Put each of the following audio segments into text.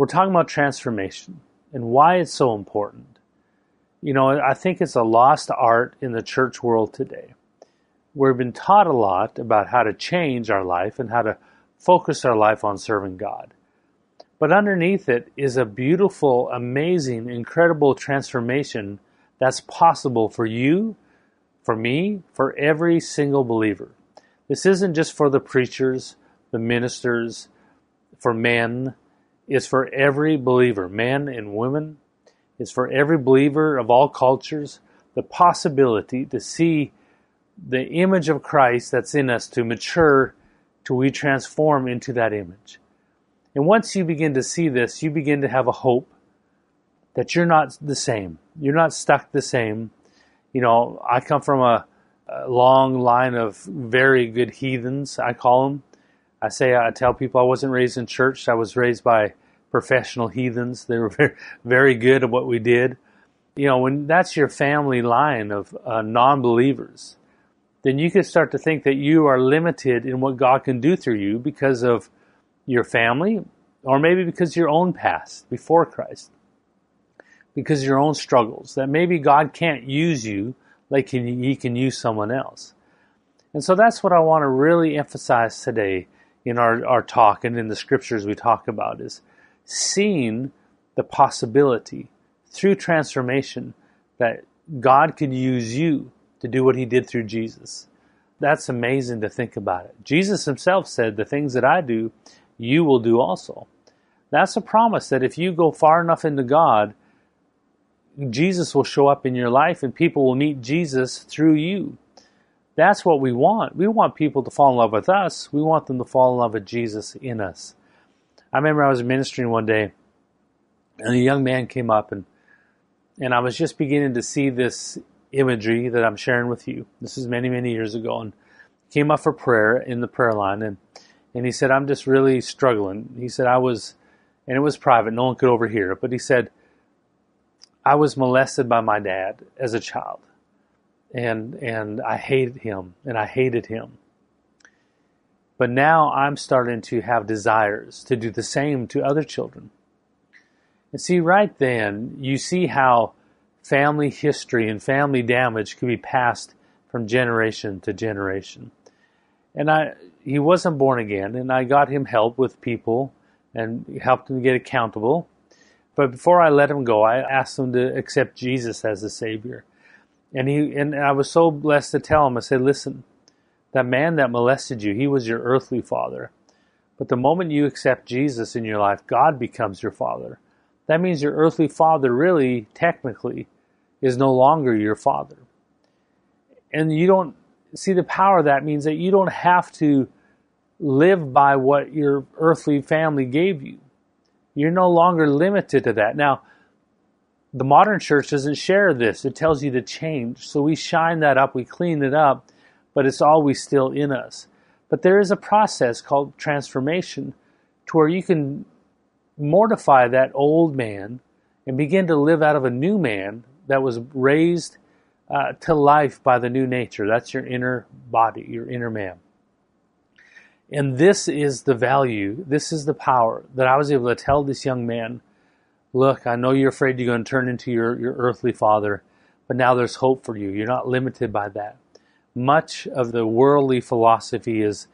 we're talking about transformation and why it's so important. You know, I think it's a lost art in the church world today. We've been taught a lot about how to change our life and how to focus our life on serving God. But underneath it is a beautiful, amazing, incredible transformation that's possible for you, for me, for every single believer. This isn't just for the preachers, the ministers, for men. It's for every believer, men and women. is for every believer of all cultures. The possibility to see the image of Christ that's in us to mature till we transform into that image. And once you begin to see this, you begin to have a hope that you're not the same. You're not stuck the same. You know, I come from a, a long line of very good heathens, I call them. I say, I tell people I wasn't raised in church. I was raised by professional heathens. They were very, very good at what we did. You know, when that's your family line of uh, non believers, then you can start to think that you are limited in what God can do through you because of your family, or maybe because your own past before Christ, because your own struggles, that maybe God can't use you like He can use someone else. And so that's what I want to really emphasize today in our, our talk and in the scriptures we talk about is seeing the possibility through transformation that God could use you to do what he did through Jesus. That's amazing to think about it. Jesus himself said, The things that I do, you will do also. That's a promise that if you go far enough into God, Jesus will show up in your life and people will meet Jesus through you. That's what we want. We want people to fall in love with us. We want them to fall in love with Jesus in us. I remember I was ministering one day and a young man came up and and I was just beginning to see this imagery that I'm sharing with you. This is many, many years ago, and came up for prayer in the prayer line, and and he said, "I'm just really struggling." He said, "I was," and it was private; no one could overhear it. But he said, "I was molested by my dad as a child, and and I hated him, and I hated him." But now I'm starting to have desires to do the same to other children. And see, right then, you see how family history and family damage could be passed from generation to generation. And I, he wasn't born again, and I got him help with people and helped him get accountable. But before I let him go, I asked him to accept Jesus as the Savior. And he, and I was so blessed to tell him, I said, listen, that man that molested you, he was your earthly father. But the moment you accept Jesus in your life, God becomes your father. That means your earthly father really, technically, is no longer your father. And you don't see the power that means that you don't have to live by what your earthly family gave you. You're no longer limited to that. Now, the modern church doesn't share this. It tells you to change. So we shine that up, we clean it up, but it's always still in us. But there is a process called transformation to where you can mortify that old man and begin to live out of a new man that was raised uh, to life by the new nature. That's your inner body, your inner man. And this is the value, this is the power that I was able to tell this young man look, I know you're afraid you're going to turn into your, your earthly father, but now there's hope for you. You're not limited by that. Much of the worldly philosophy is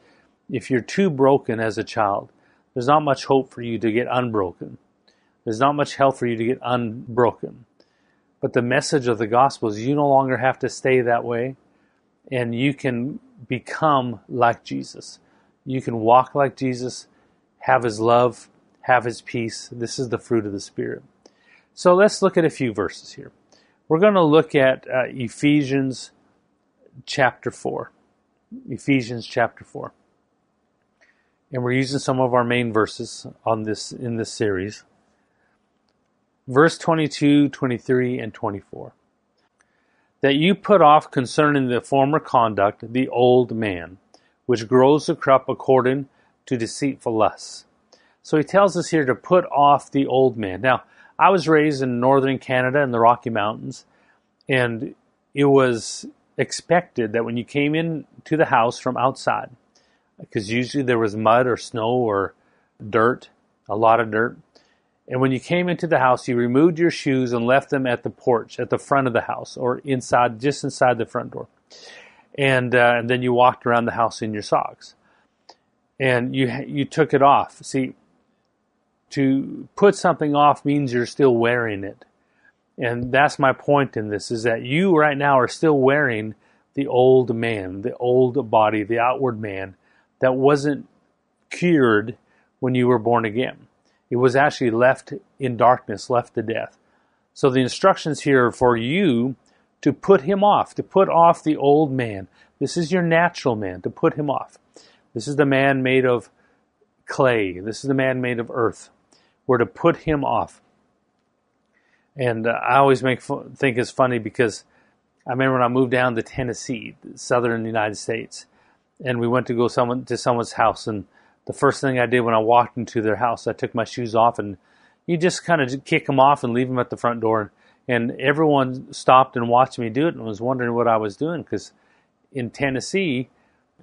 if you're too broken as a child, there's not much hope for you to get unbroken. There's not much help for you to get unbroken. But the message of the gospel is you no longer have to stay that way and you can become like Jesus. You can walk like Jesus, have his love, have his peace. This is the fruit of the Spirit. So let's look at a few verses here. We're going to look at uh, Ephesians chapter 4. Ephesians chapter 4 and we're using some of our main verses on this in this series. Verse 22, 23, and 24. That you put off concerning the former conduct the old man, which grows to corrupt according to deceitful lusts. So he tells us here to put off the old man. Now, I was raised in northern Canada in the Rocky Mountains, and it was expected that when you came in to the house from outside, because usually there was mud or snow or dirt, a lot of dirt. And when you came into the house, you removed your shoes and left them at the porch, at the front of the house, or inside, just inside the front door. And, uh, and then you walked around the house in your socks. And you, you took it off. See, to put something off means you're still wearing it. And that's my point in this is that you right now are still wearing the old man, the old body, the outward man that wasn't cured when you were born again. It was actually left in darkness, left to death. So the instructions here for you to put him off, to put off the old man. This is your natural man, to put him off. This is the man made of clay. This is the man made of earth. We're to put him off. And uh, I always make think it's funny because I remember when I moved down to Tennessee, southern United States, and we went to go someone to someone's house, and the first thing I did when I walked into their house, I took my shoes off, and you just kind of kick them off and leave them at the front door. And everyone stopped and watched me do it, and was wondering what I was doing because in Tennessee,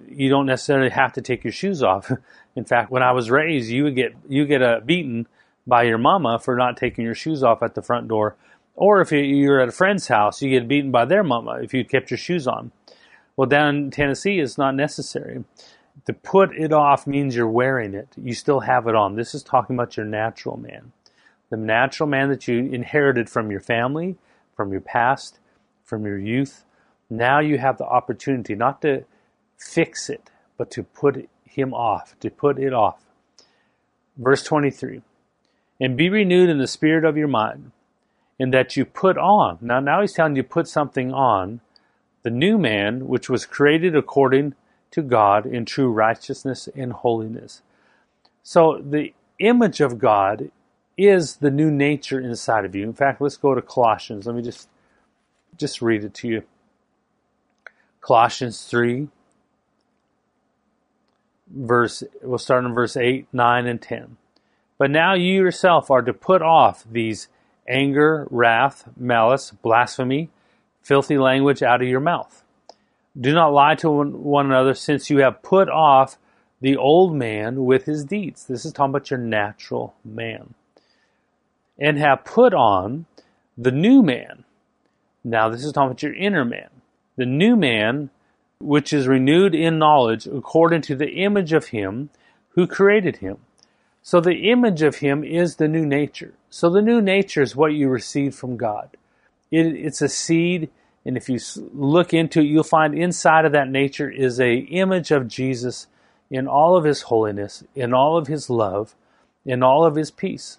you don't necessarily have to take your shoes off. In fact, when I was raised, you would get you get a beaten by your mama for not taking your shoes off at the front door. Or if you're at a friend's house, you get beaten by their mama if you kept your shoes on. Well, down in Tennessee, it's not necessary. To put it off means you're wearing it. You still have it on. This is talking about your natural man. The natural man that you inherited from your family, from your past, from your youth. Now you have the opportunity not to fix it, but to put him off, to put it off. Verse 23 and be renewed in the spirit of your mind, and that you put on. Now, now he's telling you put something on the new man, which was created according to God in true righteousness and holiness. So the image of God is the new nature inside of you. In fact, let's go to Colossians. Let me just just read it to you. Colossians 3 verse we'll start in verse 8, 9 and 10. But now you yourself are to put off these anger, wrath, malice, blasphemy, filthy language out of your mouth. Do not lie to one another, since you have put off the old man with his deeds. This is talking about your natural man. And have put on the new man. Now, this is talking about your inner man. The new man, which is renewed in knowledge according to the image of him who created him. So the image of him is the new nature. So the new nature is what you receive from God. It, it's a seed, and if you look into it, you'll find inside of that nature is a image of Jesus in all of his holiness, in all of his love, in all of his peace.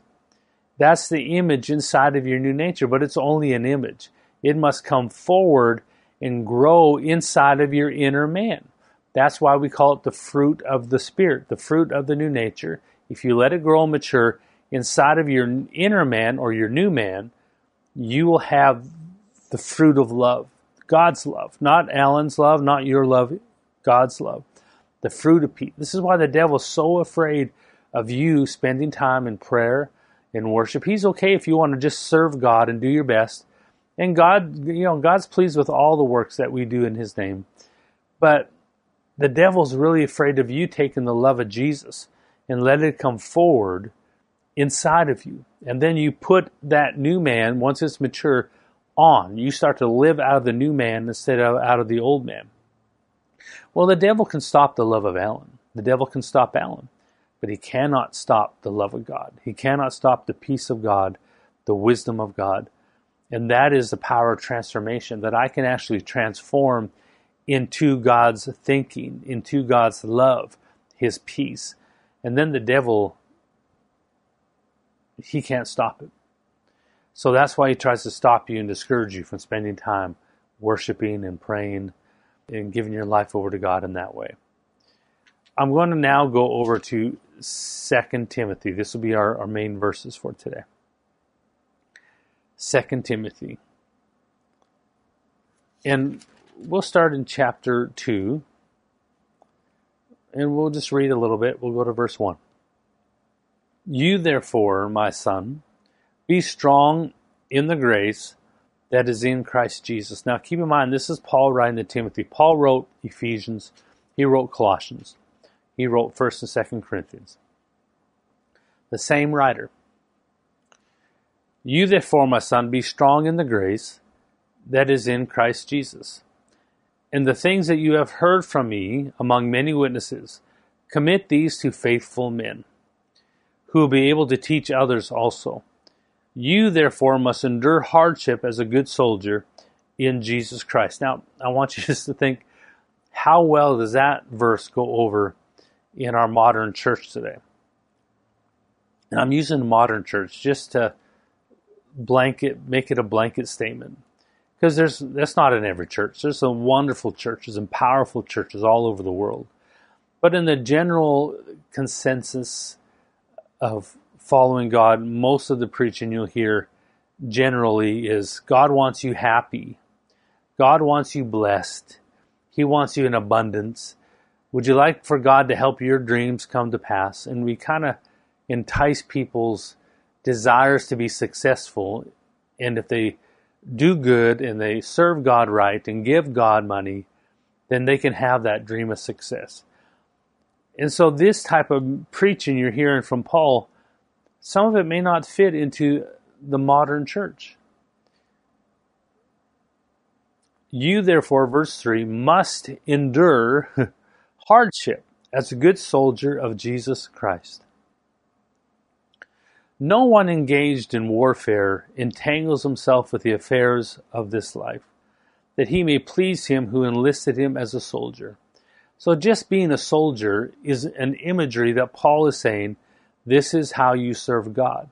That's the image inside of your new nature, but it's only an image. It must come forward and grow inside of your inner man. That's why we call it the fruit of the Spirit, the fruit of the new nature if you let it grow and mature inside of your inner man or your new man, you will have the fruit of love, God's love, not Alan's love, not your love, God's love. The fruit of peace. This is why the devil's so afraid of you spending time in prayer and worship. He's okay if you want to just serve God and do your best. And God, you know, God's pleased with all the works that we do in His name. But the devil's really afraid of you taking the love of Jesus and let it come forward inside of you. And then you put that new man, once it's mature, on. You start to live out of the new man instead of out of the old man. Well, the devil can stop the love of Alan. The devil can stop Alan. But he cannot stop the love of God. He cannot stop the peace of God, the wisdom of God. And that is the power of transformation that I can actually transform into God's thinking, into God's love, His peace. And then the devil, he can't stop it. So that's why he tries to stop you and discourage you from spending time worshiping and praying and giving your life over to God in that way. I'm going to now go over to 2 Timothy. This will be our, our main verses for today. 2 Timothy. And we'll start in chapter 2, and we'll just read a little bit. We'll go to verse 1. You, therefore, my son, be strong in the grace that is in Christ Jesus. Now, keep in mind, this is Paul writing to Timothy. Paul wrote Ephesians, he wrote Colossians, he wrote 1st and 2nd Corinthians. The same writer. You therefore, my son, be strong in the grace that is in Christ Jesus. And the things that you have heard from me among many witnesses, commit these to faithful men, who will be able to teach others also. You therefore must endure hardship as a good soldier in Jesus Christ. Now, I want you just to think how well does that verse go over in our modern church today? And I'm using modern church just to blanket, make it a blanket statement. Because there's that's not in every church. There's some wonderful churches and powerful churches all over the world. But in the general consensus of following God, most of the preaching you'll hear generally is God wants you happy. God wants you blessed. He wants you in abundance. Would you like for God to help your dreams come to pass? And we kind of entice people's desires to be successful. And if they do good and they serve God right and give God money, then they can have that dream of success. And so, this type of preaching you're hearing from Paul, some of it may not fit into the modern church. You, therefore, verse 3, must endure hardship as a good soldier of Jesus Christ. No one engaged in warfare entangles himself with the affairs of this life, that he may please him who enlisted him as a soldier. So just being a soldier is an imagery that Paul is saying, this is how you serve God.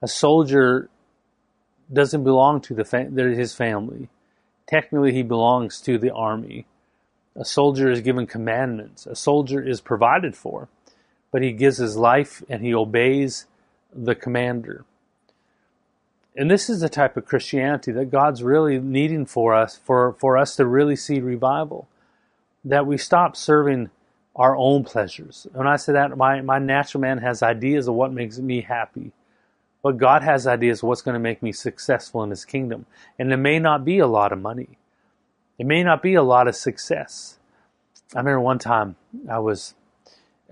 A soldier doesn't belong to the his family. Technically, he belongs to the army. A soldier is given commandments. A soldier is provided for, but he gives his life and he obeys the commander. And this is the type of Christianity that God's really needing for us, for, for us to really see revival. That we stop serving our own pleasures. When I say that, my, my natural man has ideas of what makes me happy. But God has ideas of what's going to make me successful in His kingdom. And it may not be a lot of money. It may not be a lot of success. I remember one time I was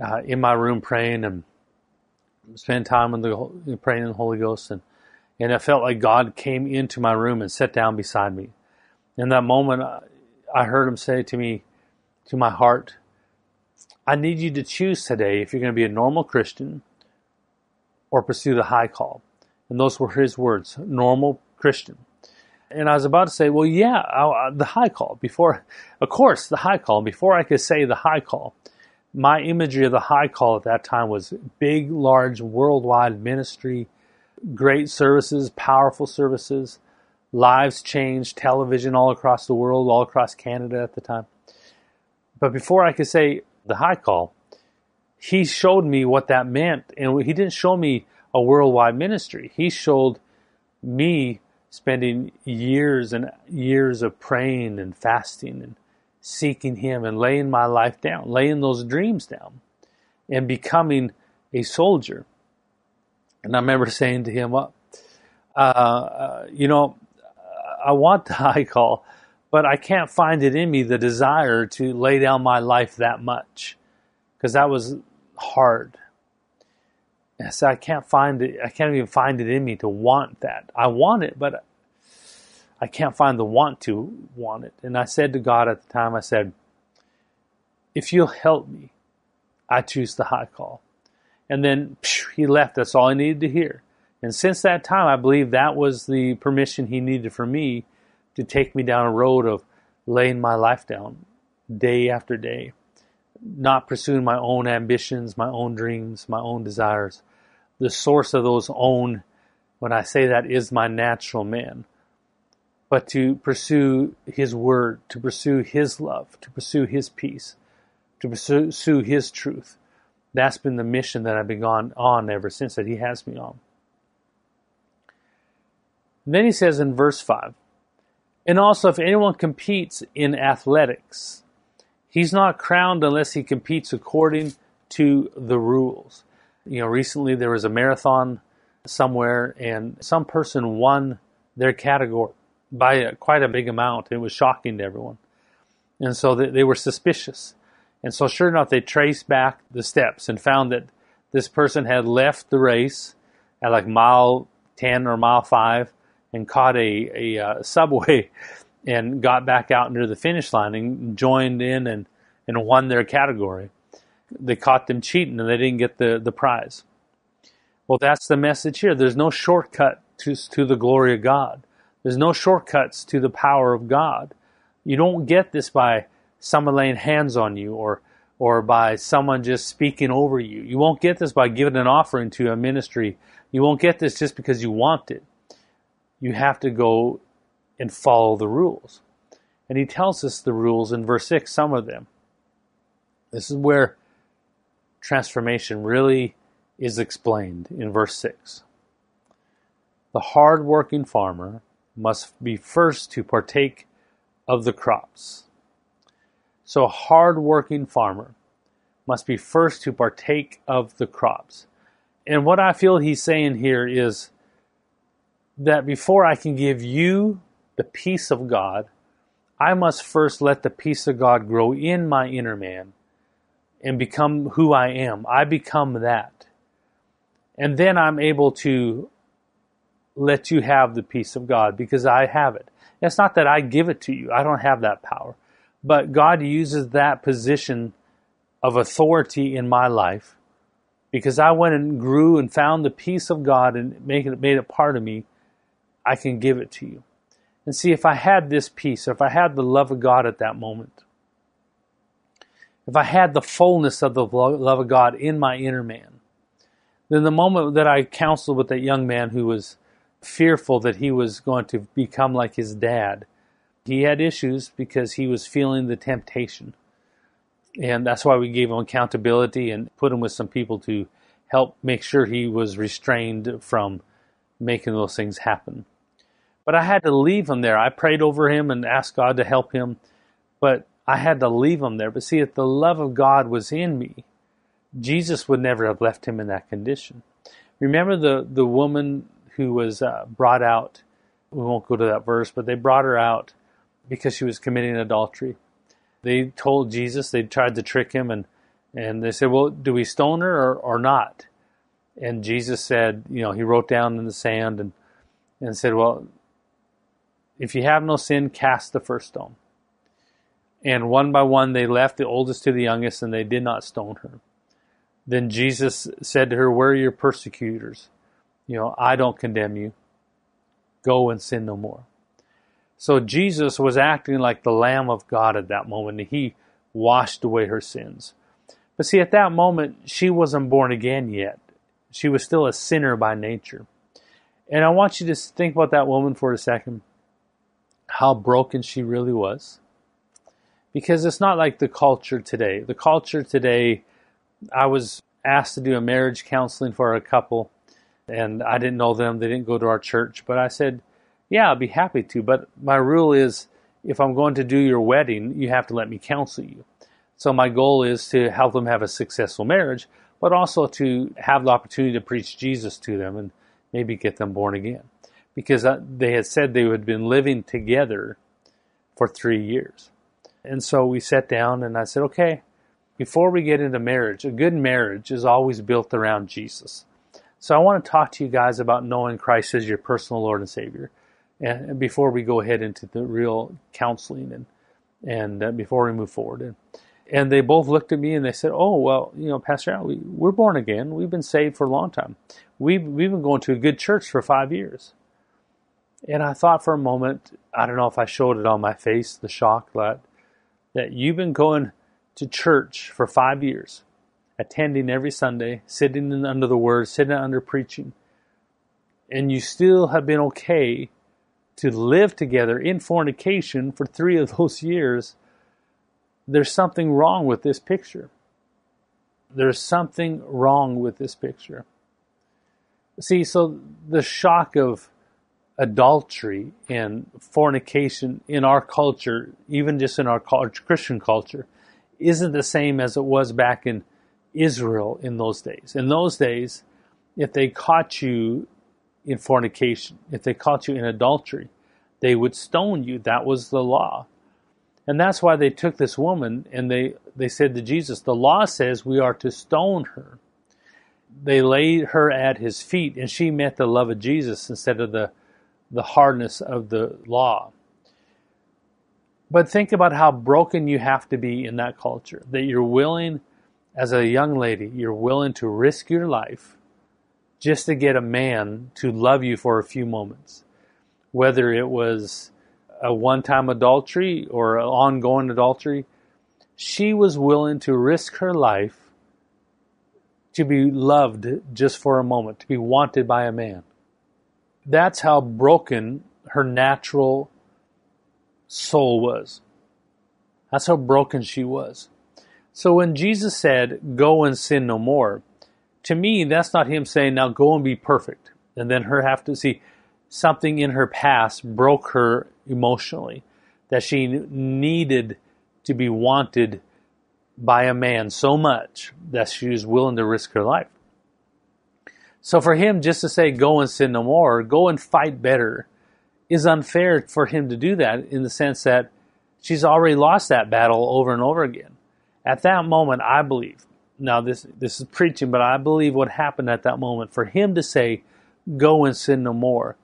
uh, in my room praying and spend time in the praying in the Holy Ghost, and and I felt like God came into my room and sat down beside me. In that moment, I heard Him say to me, to my heart, "I need you to choose today if you're going to be a normal Christian or pursue the high call." And those were His words: normal Christian. And I was about to say, well, yeah, I, the high call. Before, of course, the high call. Before I could say the high call, my imagery of the high call at that time was big, large, worldwide ministry, great services, powerful services, lives changed, television all across the world, all across Canada at the time. But before I could say the high call, he showed me what that meant. And he didn't show me a worldwide ministry. He showed me spending years and years of praying and fasting and seeking Him and laying my life down, laying those dreams down, and becoming a soldier. And I remember saying to him, well, uh, uh, you know, I want the high call, but I can't find it in me the desire to lay down my life that much because that was hard. And I said, I can't find it. I can't even find it in me to want that. I want it, but I can't find the want to want it. And I said to God at the time, I said, if you'll help me, I choose the high call. And then phew, he left. That's all I needed to hear. And since that time, I believe that was the permission he needed for me to take me down a road of laying my life down day after day, not pursuing my own ambitions, my own dreams, my own desires. The source of those own, when I say that, is my natural man but to pursue His Word, to pursue His love, to pursue His peace, to pursue His truth. That's been the mission that I've been on, on ever since that He has me on. And then He says in verse 5 And also, if anyone competes in athletics, he's not crowned unless he competes according to the rules. You know, recently there was a marathon somewhere, and some person won their category by a, quite a big amount. It was shocking to everyone. And so they, they were suspicious. And so, sure enough, they traced back the steps and found that this person had left the race at like mile 10 or mile 5 and caught a, a uh, subway and got back out near the finish line and joined in and, and won their category. They caught them cheating and they didn't get the, the prize. Well, that's the message here. There's no shortcut to, to the glory of God. There's no shortcuts to the power of God. You don't get this by someone laying hands on you or or by someone just speaking over you. You won't get this by giving an offering to a ministry. You won't get this just because you want it. You have to go and follow the rules. And he tells us the rules in verse 6, some of them. This is where transformation really is explained in verse 6. The hard-working farmer must be first to partake of the crops. So a hard-working farmer must be first to partake of the crops. And what I feel he's saying here is that before I can give you the peace of God, I must first let the peace of God grow in my inner man and become who I am. I become that. And then I'm able to let you have the peace of God because I have it. It's not that I give it to you. I don't have that power. But God uses that position of authority in my life because I went and grew and found the peace of God and made it, made it part of me. I can give it to you. And see, if I had this peace, or if I had the love of God at that moment, if I had the fullness of the love of God in my inner man, then the moment that I counseled with that young man who was fearful that he was going to become like his dad, he had issues because he was feeling the temptation. And that's why we gave him accountability and put him with some people to help make sure he was restrained from making those things happen. But I had to leave him there. I prayed over him and asked God to help him, but I had to leave him there. But see, if the love of God was in me, Jesus would never have left him in that condition. Remember the, the woman who was uh, brought out? We won't go to that verse, but they brought her out because she was committing adultery. They told Jesus, they tried to trick him, and, and they said, Well, do we stone her or, or not? And Jesus said, You know, he wrote down in the sand and, and said, Well, if you have no sin, cast the first stone. And one by one they left, the oldest to the youngest, and they did not stone her. Then Jesus said to her, Where are your persecutors? You know, I don't condemn you. Go and sin no more. So Jesus was acting like the Lamb of God at that moment. He washed away her sins. But see, at that moment, she wasn't born again yet. She was still a sinner by nature. And I want you to think about that woman for a second, how broken she really was. Because it's not like the culture today. The culture today, I was asked to do a marriage counseling for a couple, and I didn't know them. They didn't go to our church. But I said, yeah, I'd be happy to, but my rule is if I'm going to do your wedding, you have to let me counsel you. So my goal is to help them have a successful marriage, but also to have the opportunity to preach Jesus to them and maybe get them born again. Because uh, they had said they had been living together for three years. And so we sat down and I said, okay, before we get into marriage, a good marriage is always built around Jesus. So I want to talk to you guys about knowing Christ as your personal Lord and Savior and before we go ahead into the real counseling and and uh, before we move forward and and they both looked at me and they said, "Oh well, you know, Pastor Al, we, we're born again. We've been saved for a long time. We've we've been going to a good church for five years." And I thought for a moment, I don't know if I showed it on my face, the shock that that you've been going to church for five years, attending every Sunday, sitting under the Word, sitting under preaching, and you still have been okay to live together in fornication for three of those years, there's something wrong with this picture. There's something wrong with this picture. See, so the shock of adultery and fornication in our culture, even just in our Christian culture, isn't the same as it was back in Israel in those days. In those days, if they caught you in fornication, if they caught you in adultery, they would stone you. That was the law. And that's why they took this woman and they, they said to Jesus, The law says we are to stone her. they laid her at his feet, and she met the love of Jesus instead of the, the hardness of the law. But think about how broken you have to be in that culture, that you're willing, as a young lady, you're willing to risk your life just to get a man to love you for a few moments. Whether it was a one time adultery or an ongoing adultery, she was willing to risk her life to be loved just for a moment, to be wanted by a man. That's how broken her natural soul was. That's how broken she was. So when Jesus said, Go and sin no more, to me, that's not him saying, Now go and be perfect. And then her have to see something in her past broke her emotionally, that she needed to be wanted by a man so much that she was willing to risk her life. So for him just to say, go and sin no more, go and fight better, is unfair for him to do that in the sense that she's already lost that battle over and over again. At that moment, I believe, now this, this is preaching, but I believe what happened at that moment for him to say, go and sin no more,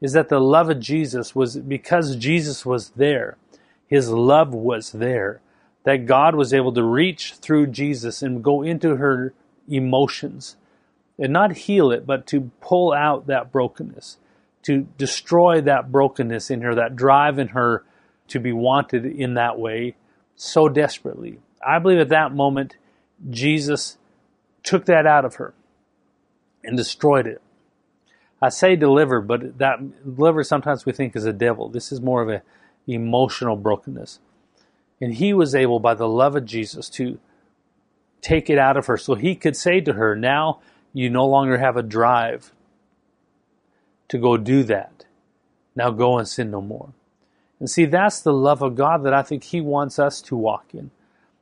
is that the love of Jesus was because Jesus was there. His love was there that God was able to reach through Jesus and go into her emotions and not heal it, but to pull out that brokenness, to destroy that brokenness in her, that drive in her to be wanted in that way so desperately. I believe at that moment, Jesus took that out of her and destroyed it. I say deliver, but that deliver sometimes we think is a devil. This is more of an emotional brokenness. And he was able, by the love of Jesus, to take it out of her. So he could say to her, Now you no longer have a drive to go do that. Now go and sin no more. And see, that's the love of God that I think he wants us to walk in.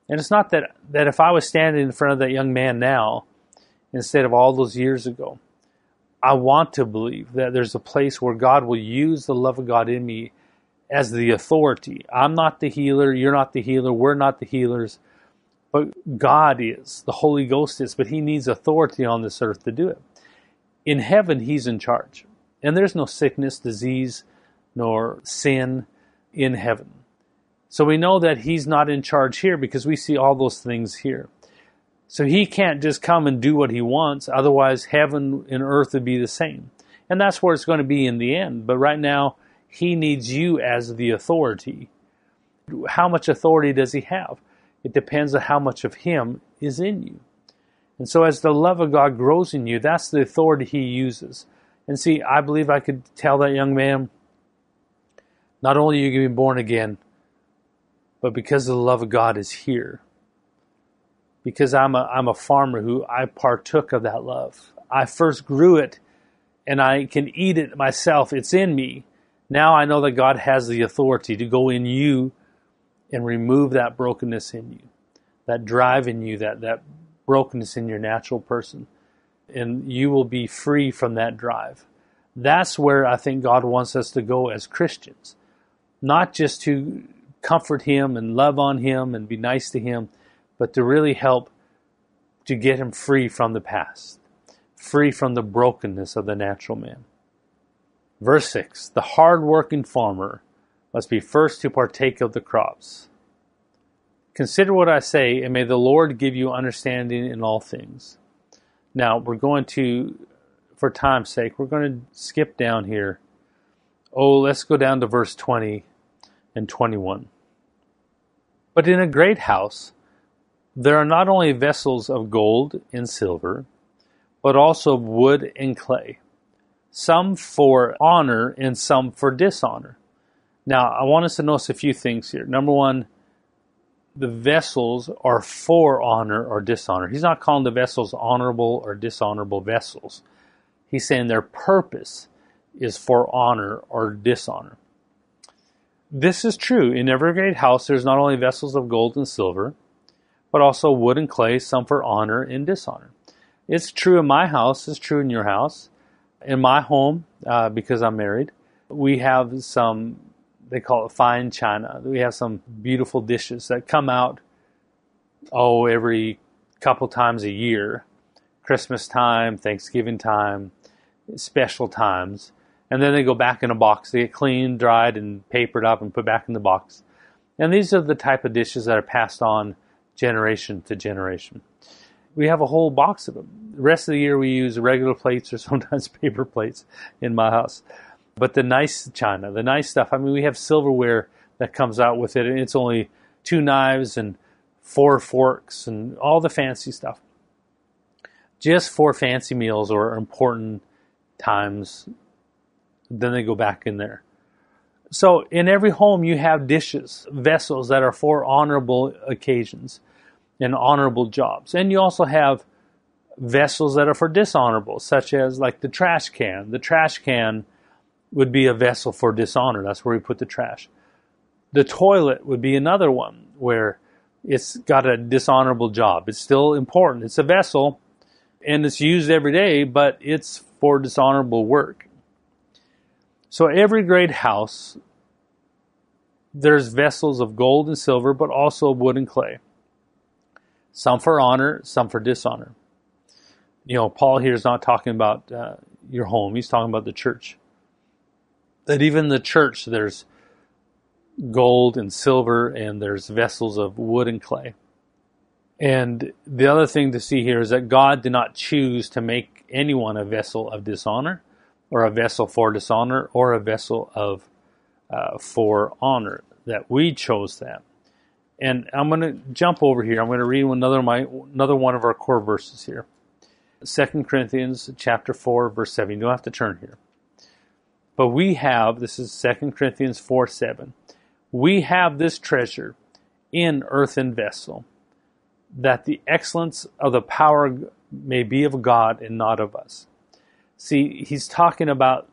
And it's not that, that if I was standing in front of that young man now, instead of all those years ago, I want to believe that there's a place where God will use the love of God in me as the authority. I'm not the healer, you're not the healer, we're not the healers, but God is, the Holy Ghost is, but He needs authority on this earth to do it. In heaven, He's in charge. And there's no sickness, disease, nor sin in heaven. So we know that He's not in charge here because we see all those things here. So He can't just come and do what He wants, otherwise, heaven and earth would be the same. And that's where it's going to be in the end. But right now, he needs you as the authority. How much authority does he have? It depends on how much of him is in you. And so, as the love of God grows in you, that's the authority he uses. And see, I believe I could tell that young man not only are you be born again, but because the love of God is here. Because I'm a, I'm a farmer who I partook of that love. I first grew it and I can eat it myself. It's in me. Now I know that God has the authority to go in you and remove that brokenness in you, that drive in you, that, that brokenness in your natural person. And you will be free from that drive. That's where I think God wants us to go as Christians. Not just to comfort Him and love on Him and be nice to Him, but to really help to get Him free from the past, free from the brokenness of the natural man. Verse 6 The hard working farmer must be first to partake of the crops. Consider what I say, and may the Lord give you understanding in all things. Now, we're going to, for time's sake, we're going to skip down here. Oh, let's go down to verse 20 and 21. But in a great house, there are not only vessels of gold and silver, but also of wood and clay some for honor and some for dishonor. Now, I want us to notice a few things here. Number one, the vessels are for honor or dishonor. He's not calling the vessels honorable or dishonorable vessels. He's saying their purpose is for honor or dishonor. This is true. In every great house, there's not only vessels of gold and silver, but also wood and clay, some for honor and dishonor. It's true in my house, it's true in your house. In my home, uh, because I'm married, we have some, they call it fine china. We have some beautiful dishes that come out, oh, every couple times a year. Christmas time, Thanksgiving time, special times. And then they go back in a box. They get cleaned, dried, and papered up and put back in the box. And these are the type of dishes that are passed on generation to generation. We have a whole box of them. The rest of the year we use regular plates or sometimes paper plates in my house. But the nice china, the nice stuff, I mean, we have silverware that comes out with it, and it's only two knives and four forks and all the fancy stuff just for fancy meals or important times. Then they go back in there. So in every home, you have dishes, vessels that are for honorable occasions and honorable jobs. And you also have vessels that are for dishonorable, such as like the trash can. The trash can would be a vessel for dishonor. That's where we put the trash. The toilet would be another one where it's got a dishonorable job. It's still important. It's a vessel, and it's used every day, but it's for dishonorable work. So every great house, there's vessels of gold and silver, but also wood and clay. Some for honor, some for dishonor. You know, Paul here is not talking about uh, your home; he's talking about the church. That even the church, there's gold and silver, and there's vessels of wood and clay. And the other thing to see here is that God did not choose to make anyone a vessel of dishonor, or a vessel for dishonor, or a vessel of uh, for honor. That we chose that. And I'm going to jump over here. I'm going to read another my another one of our core verses here. 2 Corinthians chapter 4 verse 7. You don't have to turn here. But we have, this is 2 Corinthians 4 7. We have this treasure in earthen vessel that the excellence of the power may be of God and not of us. See, he's talking about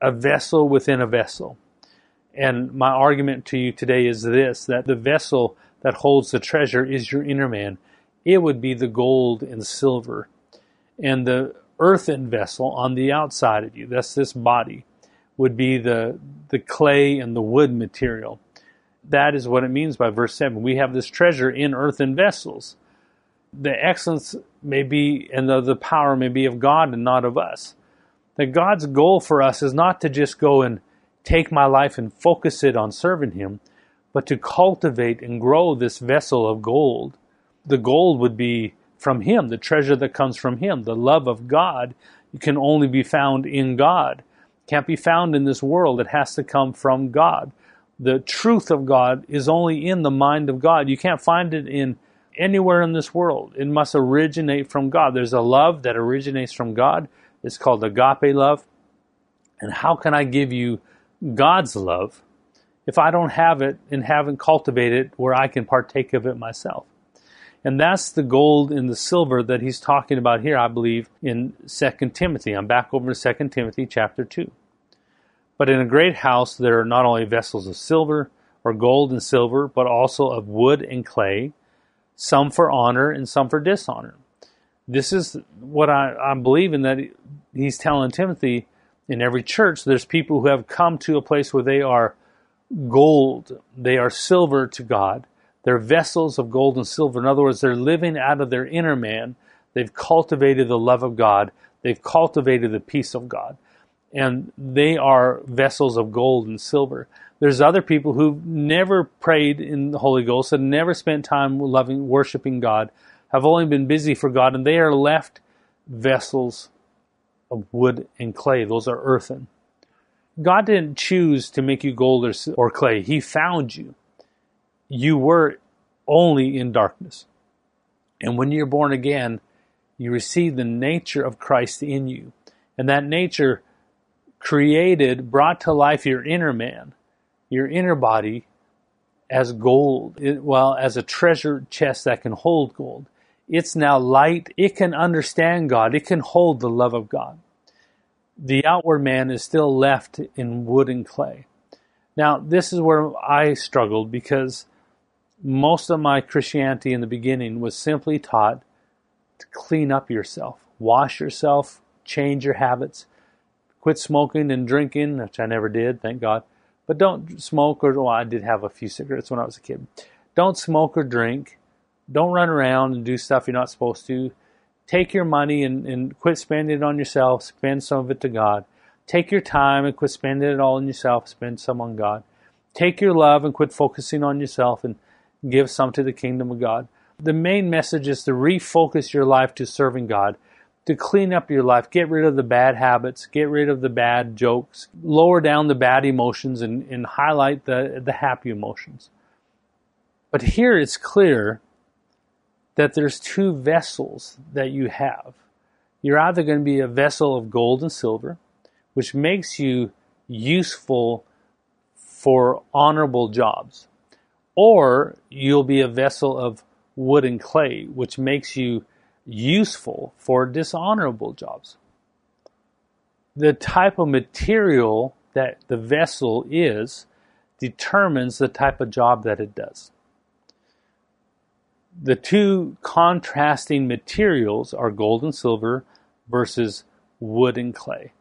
a vessel within a vessel. And my argument to you today is this that the vessel that holds the treasure is your inner man. It would be the gold and silver. And the earthen vessel on the outside of you, that's this body, would be the, the clay and the wood material that is what it means by verse 7. We have this treasure in earthen vessels. The excellence may be and the, the power may be of God and not of us. That God's goal for us is not to just go and take my life and focus it on serving Him, but to cultivate and grow this vessel of gold. The gold would be from Him, the treasure that comes from Him. The love of God can only be found in God. Can't be found in this world. It has to come from God the truth of God is only in the mind of God. You can't find it in anywhere in this world. It must originate from God. There's a love that originates from God. It's called agape love. And how can I give you God's love if I don't have it and haven't cultivated it where I can partake of it myself? And that's the gold and the silver that he's talking about here, I believe, in 2 Timothy. I'm back over to 2 Timothy chapter 2. But in a great house there are not only vessels of silver or gold and silver, but also of wood and clay, some for honor and some for dishonor. This is what I, I'm believing that he's telling Timothy in every church. There's people who have come to a place where they are gold, they are silver to God. They're vessels of gold and silver. In other words, they're living out of their inner man. They've cultivated the love of God. They've cultivated the peace of God and they are vessels of gold and silver. There's other people who never prayed in the Holy Ghost and never spent time loving, worshiping God, have only been busy for God, and they are left vessels of wood and clay. Those are earthen. God didn't choose to make you gold or, or clay. He found you. You were only in darkness. And when you're born again, you receive the nature of Christ in you. And that nature created, brought to life your inner man, your inner body as gold, well, as a treasure chest that can hold gold. It's now light. It can understand God. It can hold the love of God. The outward man is still left in wood and clay. Now, this is where I struggled because most of my Christianity in the beginning was simply taught to clean up yourself, wash yourself, change your habits, quit smoking and drinking, which I never did, thank God. But don't smoke or, well, I did have a few cigarettes when I was a kid. Don't smoke or drink. Don't run around and do stuff you're not supposed to. Take your money and, and quit spending it on yourself, spend some of it to God. Take your time and quit spending it all on yourself, spend some on God. Take your love and quit focusing on yourself and give some to the kingdom of God. The main message is to refocus your life to serving God, to clean up your life, get rid of the bad habits, get rid of the bad jokes, lower down the bad emotions and, and highlight the, the happy emotions. But here it's clear that there's two vessels that you have. You're either going to be a vessel of gold and silver, which makes you useful for honorable jobs, or you'll be a vessel of wood and clay, which makes you useful for dishonorable jobs. The type of material that the vessel is determines the type of job that it does the two contrasting materials are gold and silver versus wood and clay.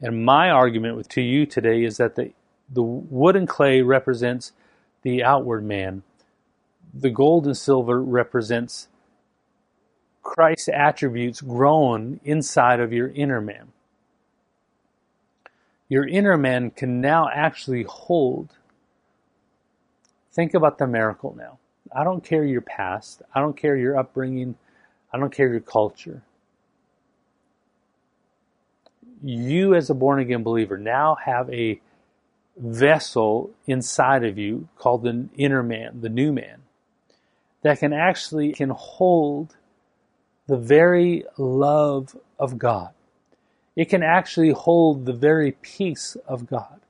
And my argument with to you today is that the the wood and clay represents the outward man. The gold and silver represents Christ's attributes grown inside of your inner man. Your inner man can now actually hold. Think about the miracle now I don't care your past. I don't care your upbringing. I don't care your culture. You, as a born again believer, now have a vessel inside of you called the inner man, the new man, that can actually can hold the very love of God. It can actually hold the very peace of God.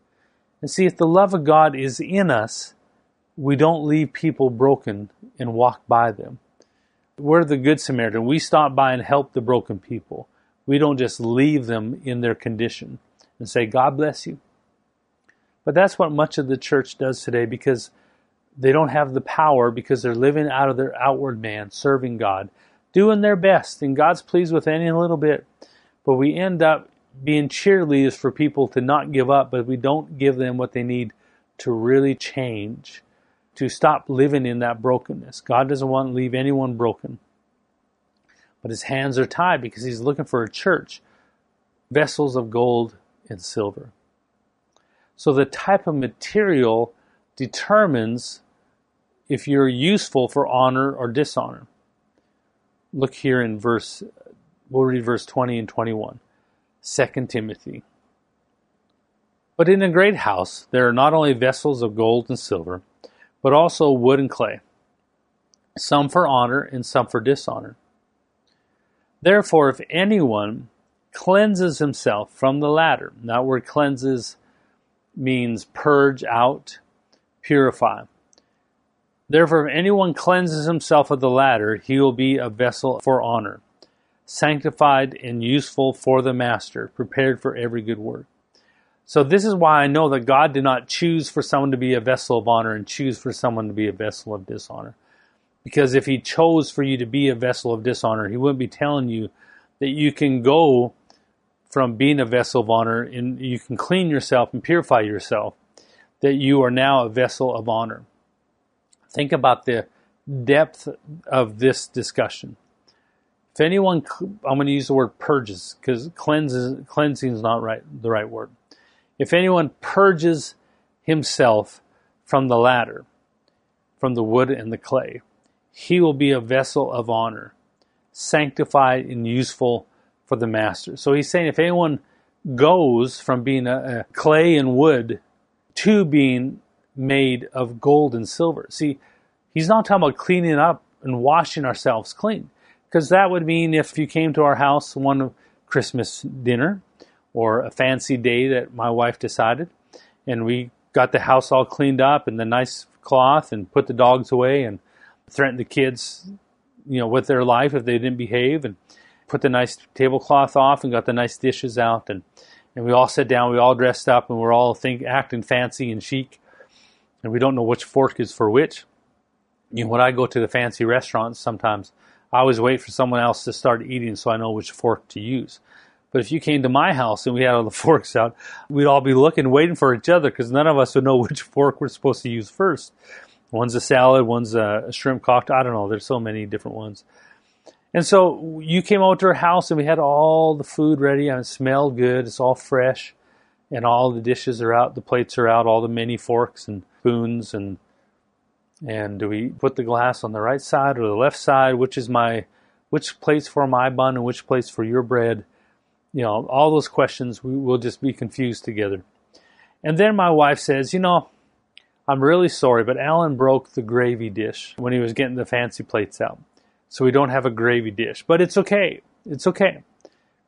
And see, if the love of God is in us, we don't leave people broken and walk by them. We're the Good Samaritan. We stop by and help the broken people. We don't just leave them in their condition and say, God bless you. But that's what much of the church does today because they don't have the power because they're living out of their outward man, serving God, doing their best, and God's pleased with any little bit. But we end up being cheerleaders for people to not give up, but we don't give them what they need to really change to stop living in that brokenness. God doesn't want to leave anyone broken. But his hands are tied because he's looking for a church, vessels of gold and silver. So the type of material determines if you're useful for honor or dishonor. Look here in verse, we'll read verse 20 and 21. 2 Timothy. But in a great house there are not only vessels of gold and silver, but also wood and clay, some for honor and some for dishonor. Therefore, if anyone cleanses himself from the latter, that word cleanses means purge out, purify. Therefore, if anyone cleanses himself of the latter, he will be a vessel for honor, sanctified and useful for the master, prepared for every good work. So this is why I know that God did not choose for someone to be a vessel of honor and choose for someone to be a vessel of dishonor. Because if he chose for you to be a vessel of dishonor, he wouldn't be telling you that you can go from being a vessel of honor and you can clean yourself and purify yourself, that you are now a vessel of honor. Think about the depth of this discussion. If anyone, I'm going to use the word purges because cleanses, cleansing is not right, the right word. If anyone purges himself from the latter, from the wood and the clay, he will be a vessel of honor, sanctified and useful for the master. So he's saying if anyone goes from being a, a clay and wood to being made of gold and silver. See, he's not talking about cleaning up and washing ourselves clean. Because that would mean if you came to our house one Christmas dinner or a fancy day that my wife decided. And we got the house all cleaned up and the nice cloth and put the dogs away and threatened the kids, you know, with their life if they didn't behave and put the nice tablecloth off and got the nice dishes out and and we all sat down, we all dressed up and we're all think acting fancy and chic and we don't know which fork is for which. You know, when I go to the fancy restaurants sometimes I always wait for someone else to start eating so I know which fork to use. But if you came to my house and we had all the forks out, we'd all be looking, waiting for each other because none of us would know which fork we're supposed to use first. One's a salad, one's a shrimp cocktail. I don't know. There's so many different ones. And so you came over to our house and we had all the food ready and it smelled good. It's all fresh and all the dishes are out, the plates are out, all the mini forks and spoons and and do we put the glass on the right side or the left side? Which is my which place for my bun and which place for your bread? You know, all those questions we will just be confused together. And then my wife says, you know, I'm really sorry, but Alan broke the gravy dish when he was getting the fancy plates out. So we don't have a gravy dish. But it's okay. It's okay.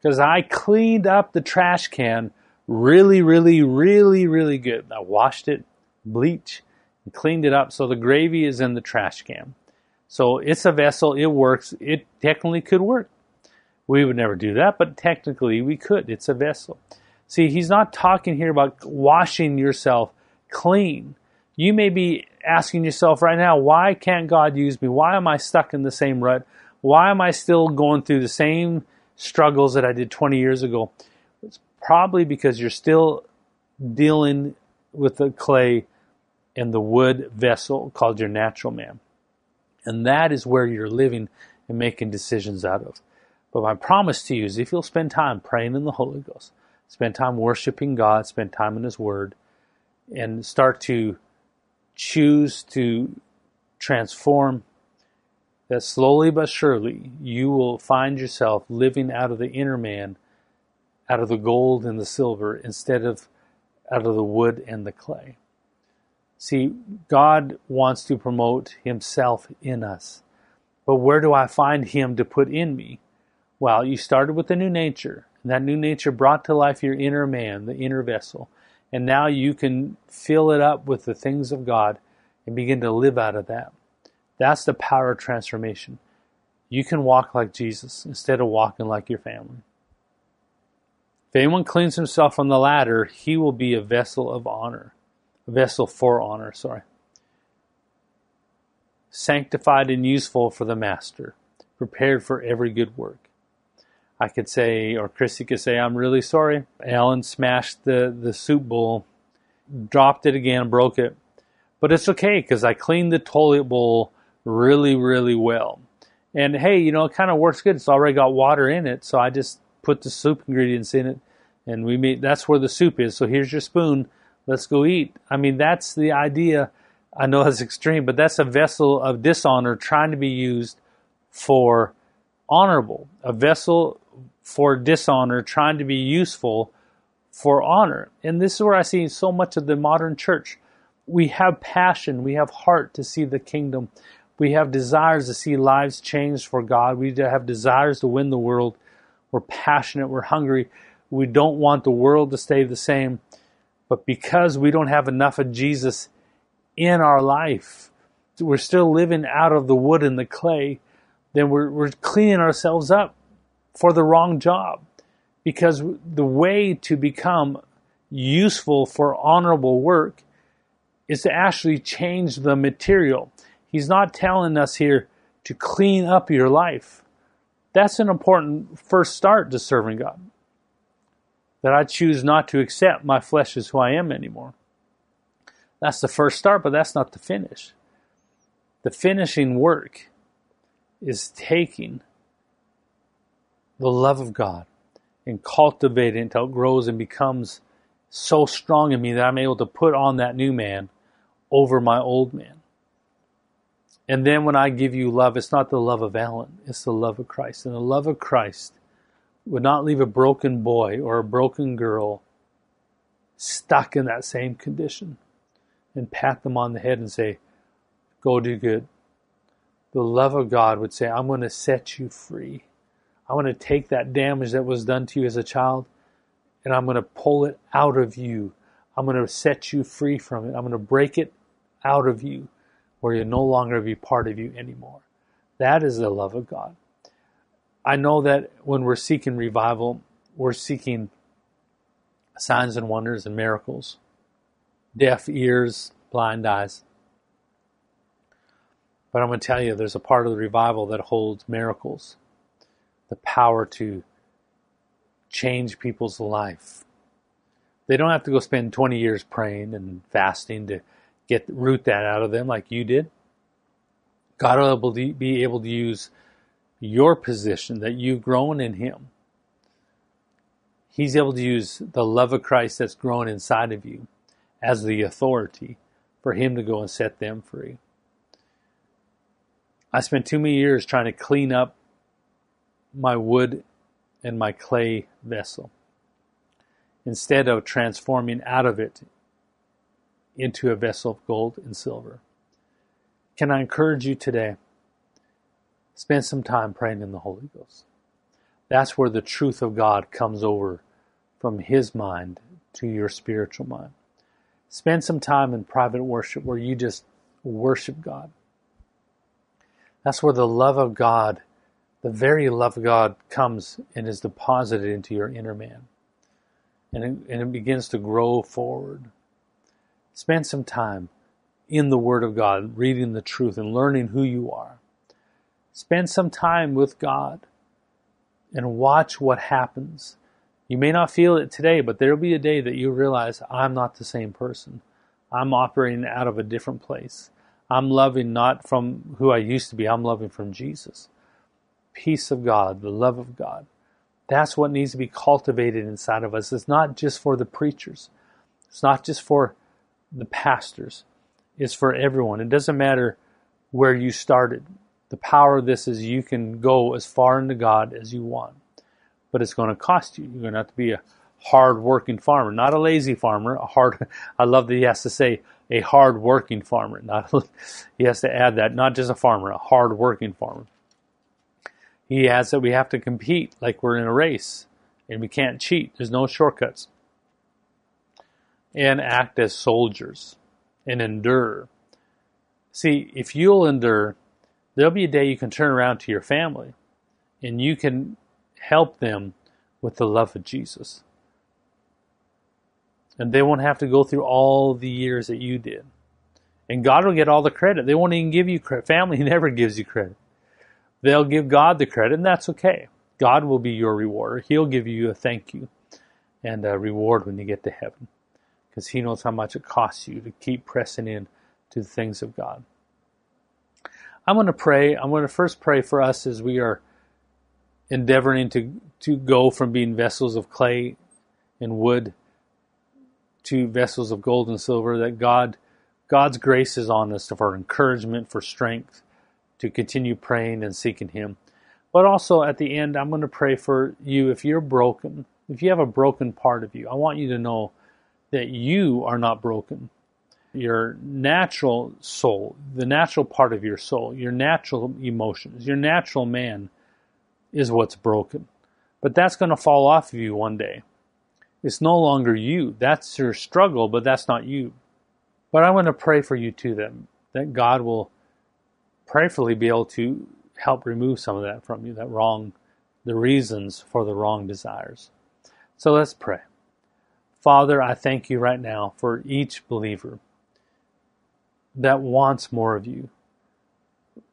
Because I cleaned up the trash can really, really, really, really good. I washed it, bleach, and cleaned it up. So the gravy is in the trash can. So it's a vessel. It works. It technically could work. We would never do that, but technically we could. It's a vessel. See, he's not talking here about washing yourself clean. You may be asking yourself right now, why can't God use me? Why am I stuck in the same rut? Why am I still going through the same struggles that I did 20 years ago? It's probably because you're still dealing with the clay and the wood vessel called your natural man. And that is where you're living and making decisions out of. But my promise to you is if you'll spend time praying in the Holy Ghost, spend time worshiping God, spend time in His Word, and start to choose to transform, that slowly but surely you will find yourself living out of the inner man, out of the gold and the silver, instead of out of the wood and the clay. See, God wants to promote Himself in us. But where do I find Him to put in me? Well, you started with a new nature, and that new nature brought to life your inner man, the inner vessel. And now you can fill it up with the things of God and begin to live out of that. That's the power of transformation. You can walk like Jesus instead of walking like your family. If anyone cleans himself from the latter, he will be a vessel of honor, a vessel for honor, sorry. Sanctified and useful for the master, prepared for every good work. I could say, or Christy could say, I'm really sorry. Alan smashed the, the soup bowl, dropped it again, broke it. But it's okay because I cleaned the toilet bowl really, really well. And hey, you know, it kind of works good. It's already got water in it. So I just put the soup ingredients in it and we made, that's where the soup is. So here's your spoon. Let's go eat. I mean, that's the idea. I know it's extreme, but that's a vessel of dishonor trying to be used for honorable. A vessel for dishonor, trying to be useful for honor. And this is where I see so much of the modern church. We have passion, we have heart to see the kingdom. We have desires to see lives changed for God. We have desires to win the world. We're passionate, we're hungry. We don't want the world to stay the same. But because we don't have enough of Jesus in our life, we're still living out of the wood and the clay, then we're, we're cleaning ourselves up for the wrong job. Because the way to become useful for honorable work is to actually change the material. He's not telling us here to clean up your life. That's an important first start to serving God. That I choose not to accept my flesh as who I am anymore. That's the first start, but that's not the finish. The finishing work is taking the love of God and cultivate it until it grows and becomes so strong in me that I'm able to put on that new man over my old man. And then when I give you love, it's not the love of Alan, it's the love of Christ. And the love of Christ would not leave a broken boy or a broken girl stuck in that same condition and pat them on the head and say, Go do good. The love of God would say, I'm going to set you free. I want to take that damage that was done to you as a child and I'm going to pull it out of you. I'm going to set you free from it. I'm going to break it out of you where you'll no longer be part of you anymore. That is the love of God. I know that when we're seeking revival, we're seeking signs and wonders and miracles, deaf ears, blind eyes. But I'm going to tell you, there's a part of the revival that holds miracles the power to change people's life. They don't have to go spend 20 years praying and fasting to get root that out of them like you did. God will be able to use your position, that you've grown in Him. He's able to use the love of Christ that's grown inside of you as the authority for Him to go and set them free. I spent too many years trying to clean up my wood and my clay vessel instead of transforming out of it into a vessel of gold and silver. Can I encourage you today? Spend some time praying in the Holy Ghost. That's where the truth of God comes over from His mind to your spiritual mind. Spend some time in private worship where you just worship God. That's where the love of God, the very love of God, comes and is deposited into your inner man. And it, and it begins to grow forward. Spend some time in the Word of God, reading the truth and learning who you are. Spend some time with God and watch what happens. You may not feel it today, but there'll be a day that you realize I'm not the same person. I'm operating out of a different place. I'm loving not from who I used to be, I'm loving from Jesus. Peace of God, the love of God. That's what needs to be cultivated inside of us. It's not just for the preachers, it's not just for the pastors, it's for everyone. It doesn't matter where you started. The power of this is you can go as far into God as you want, but it's going to cost you. You're going to have to be a hard working farmer, not a lazy farmer. A hard. I love that he has to say a hard working farmer. Not he has to add that not just a farmer, a hard working farmer. He adds that we have to compete like we're in a race, and we can't cheat. There's no shortcuts. And act as soldiers and endure. See, if you'll endure, there'll be a day you can turn around to your family and you can help them with the love of Jesus. And they won't have to go through all the years that you did. And God will get all the credit. They won't even give you credit. Family never gives you credit. They'll give God the credit, and that's okay. God will be your rewarder. He'll give you a thank you and a reward when you get to heaven because He knows how much it costs you to keep pressing in to the things of God. I'm going to pray. I'm going to first pray for us as we are endeavoring to, to go from being vessels of clay and wood to vessels of gold and silver, that God, God's grace is on us for encouragement, for strength, to continue praying and seeking Him. But also at the end, I'm going to pray for you if you're broken, if you have a broken part of you, I want you to know that you are not broken. Your natural soul, the natural part of your soul, your natural emotions, your natural man is what's broken. But that's going to fall off of you one day. It's no longer you. That's your struggle, but that's not you. But I want to pray for you too that, that God will prayerfully be able to help remove some of that from you, that wrong, the reasons for the wrong desires. So let's pray. Father, I thank you right now for each believer that wants more of you.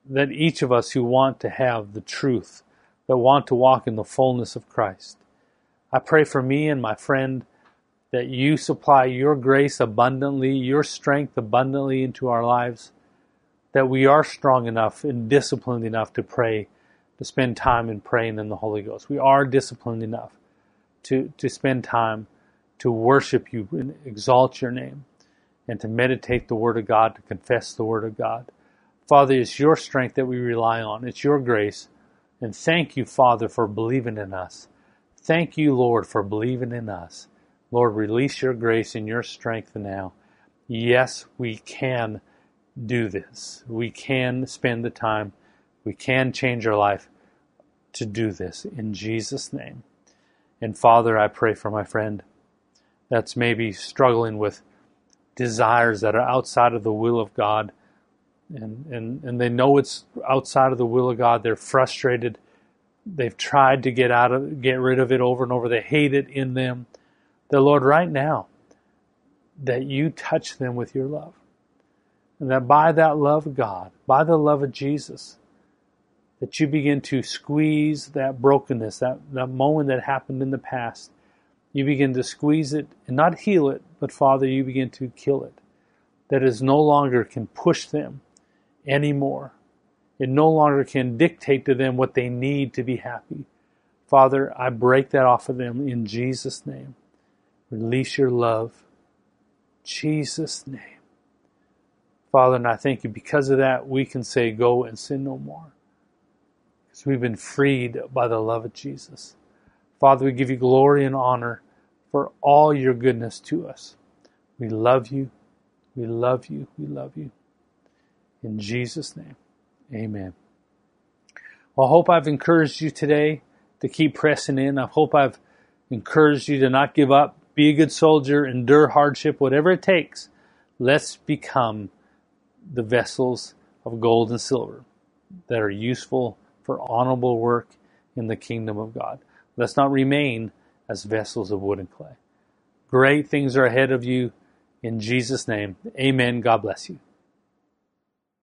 That each of us who want to have the truth, that want to walk in the fullness of Christ. I pray for me and my friend that you supply your grace abundantly, your strength abundantly into our lives, that we are strong enough and disciplined enough to pray, to spend time in praying in the Holy Ghost. We are disciplined enough to, to spend time to worship you and exalt your name, and to meditate the Word of God, to confess the Word of God. Father, it's your strength that we rely on. It's your grace. And thank you, Father, for believing in us. Thank you, Lord, for believing in us. Lord, release your grace and your strength now. Yes, we can do this. We can spend the time. We can change our life to do this in Jesus' name. And Father, I pray for my friend that's maybe struggling with desires that are outside of the will of God. And, and, and they know it's outside of the will of God. They're frustrated They've tried to get out of get rid of it over and over. They hate it in them. The Lord right now that you touch them with your love. And that by that love of God, by the love of Jesus, that you begin to squeeze that brokenness, that, that moment that happened in the past. You begin to squeeze it and not heal it, but Father, you begin to kill it. That is no longer can push them anymore It no longer can dictate to them what they need to be happy. Father, I break that off of them in Jesus' name. Release your love. Jesus' name. Father, and I thank you because of that, we can say, Go and sin no more. Because we've been freed by the love of Jesus. Father, we give you glory and honor for all your goodness to us. We love you. We love you. We love you. In Jesus' name, amen. Well, I hope I've encouraged you today to keep pressing in. I hope I've encouraged you to not give up. Be a good soldier, endure hardship, whatever it takes. Let's become the vessels of gold and silver that are useful for honorable work in the kingdom of God. Let's not remain as vessels of wood and clay. Great things are ahead of you. In Jesus' name, amen. God bless you.